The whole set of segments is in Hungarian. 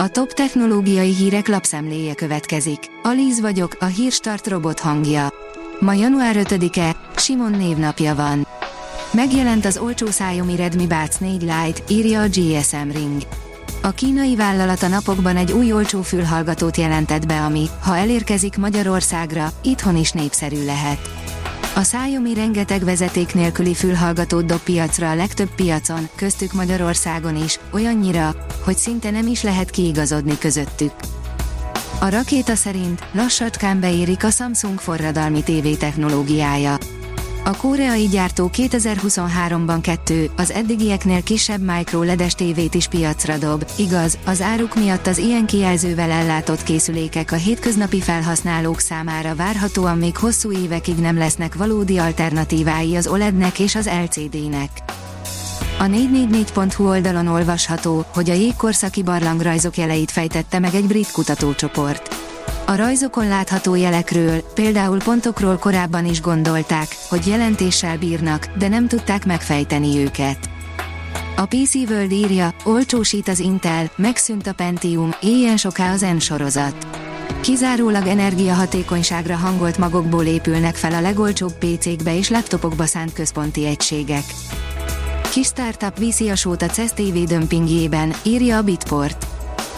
A top technológiai hírek lapszemléje következik. Alíz vagyok, a hírstart robot hangja. Ma január 5-e, Simon névnapja van. Megjelent az olcsó Xiaomi Redmi Buds 4 Lite, írja a GSM Ring. A kínai vállalat a napokban egy új olcsó fülhallgatót jelentett be, ami, ha elérkezik Magyarországra, itthon is népszerű lehet. A Xiaomi rengeteg vezeték nélküli fülhallgatót dob piacra a legtöbb piacon, köztük Magyarországon is, olyannyira, hogy szinte nem is lehet kiigazodni közöttük. A rakéta szerint lassacskán beérik a Samsung forradalmi TV technológiája. A koreai gyártó 2023-ban kettő, az eddigieknél kisebb micro ledes tévét is piacra dob, igaz, az áruk miatt az ilyen kijelzővel ellátott készülékek a hétköznapi felhasználók számára várhatóan még hosszú évekig nem lesznek valódi alternatívái az OLED-nek és az LCD-nek. A 444.hu oldalon olvasható, hogy a jégkorszaki barlangrajzok jeleit fejtette meg egy brit kutatócsoport. A rajzokon látható jelekről, például pontokról korábban is gondolták, hogy jelentéssel bírnak, de nem tudták megfejteni őket. A PC World írja, olcsósít az Intel, megszűnt a Pentium, éljen soká az N sorozat. Kizárólag energiahatékonyságra hangolt magokból épülnek fel a legolcsóbb PC-kbe és laptopokba szánt központi egységek. Kis startup viszi a sót a CES TV dömpingjében, írja a Bitport.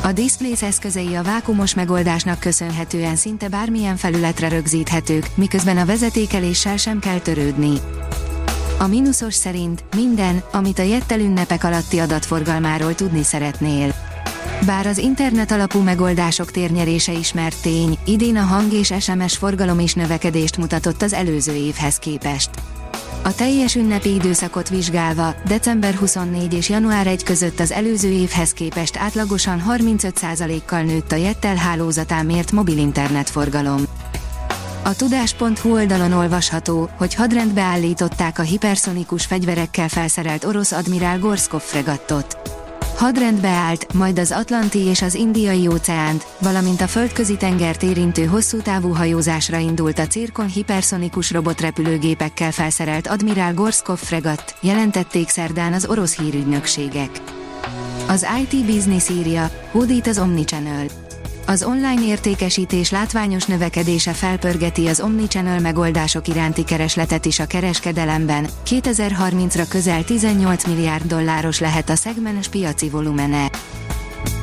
A Displays eszközei a vákumos megoldásnak köszönhetően szinte bármilyen felületre rögzíthetők, miközben a vezetékeléssel sem kell törődni. A mínuszos szerint minden, amit a Jettel ünnepek alatti adatforgalmáról tudni szeretnél. Bár az internet alapú megoldások térnyerése ismert tény, idén a hang és SMS forgalom is növekedést mutatott az előző évhez képest. A teljes ünnepi időszakot vizsgálva, december 24 és január 1 között az előző évhez képest átlagosan 35%-kal nőtt a Jettel hálózatán mért mobil internetforgalom. A tudás.hu oldalon olvasható, hogy hadrendbe állították a hiperszonikus fegyverekkel felszerelt orosz admirál Gorszkov fregattot hadrendbe állt, majd az Atlanti és az Indiai óceánt, valamint a földközi tengert érintő hosszú távú hajózásra indult a Cirkon hiperszonikus robotrepülőgépekkel felszerelt Admiral Gorskov fregatt, jelentették szerdán az orosz hírügynökségek. Az IT Business írja, hódít az Omnichannel. Az online értékesítés látványos növekedése felpörgeti az omnichannel megoldások iránti keresletet is a kereskedelemben. 2030-ra közel 18 milliárd dolláros lehet a szegmens piaci volumene.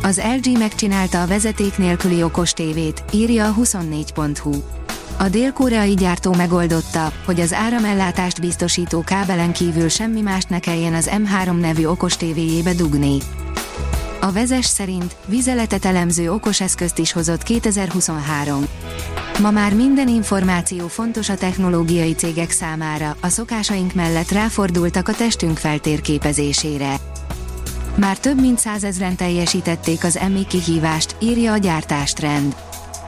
Az LG megcsinálta a vezeték nélküli okos tévét, írja a 24.hu. A dél-koreai gyártó megoldotta, hogy az áramellátást biztosító kábelen kívül semmi mást ne kelljen az M3 nevű okos tévéjébe dugni. A vezes szerint vizeletet elemző okos eszközt is hozott 2023. Ma már minden információ fontos a technológiai cégek számára, a szokásaink mellett ráfordultak a testünk feltérképezésére. Már több mint százezren teljesítették az EMI kihívást, írja a gyártástrend.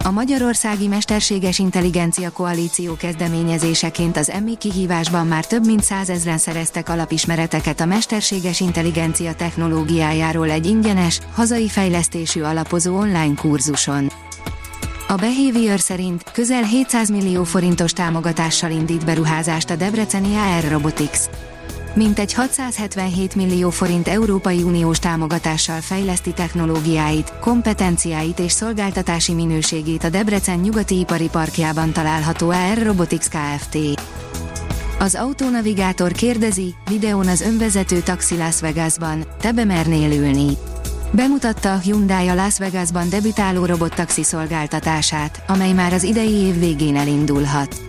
A Magyarországi Mesterséges Intelligencia Koalíció kezdeményezéseként az EMMI kihívásban már több mint százezren szereztek alapismereteket a mesterséges intelligencia technológiájáról egy ingyenes, hazai fejlesztésű alapozó online kurzuson. A Behavior szerint közel 700 millió forintos támogatással indít beruházást a Debreceni AR Robotics mintegy 677 millió forint Európai Uniós támogatással fejleszti technológiáit, kompetenciáit és szolgáltatási minőségét a Debrecen nyugati ipari parkjában található AR Robotics Kft. Az autonavigátor kérdezi, videón az önvezető taxi Las Vegasban, te bemernél ülni. Bemutatta a Hyundai a Las Vegasban debütáló robottaxi szolgáltatását, amely már az idei év végén elindulhat.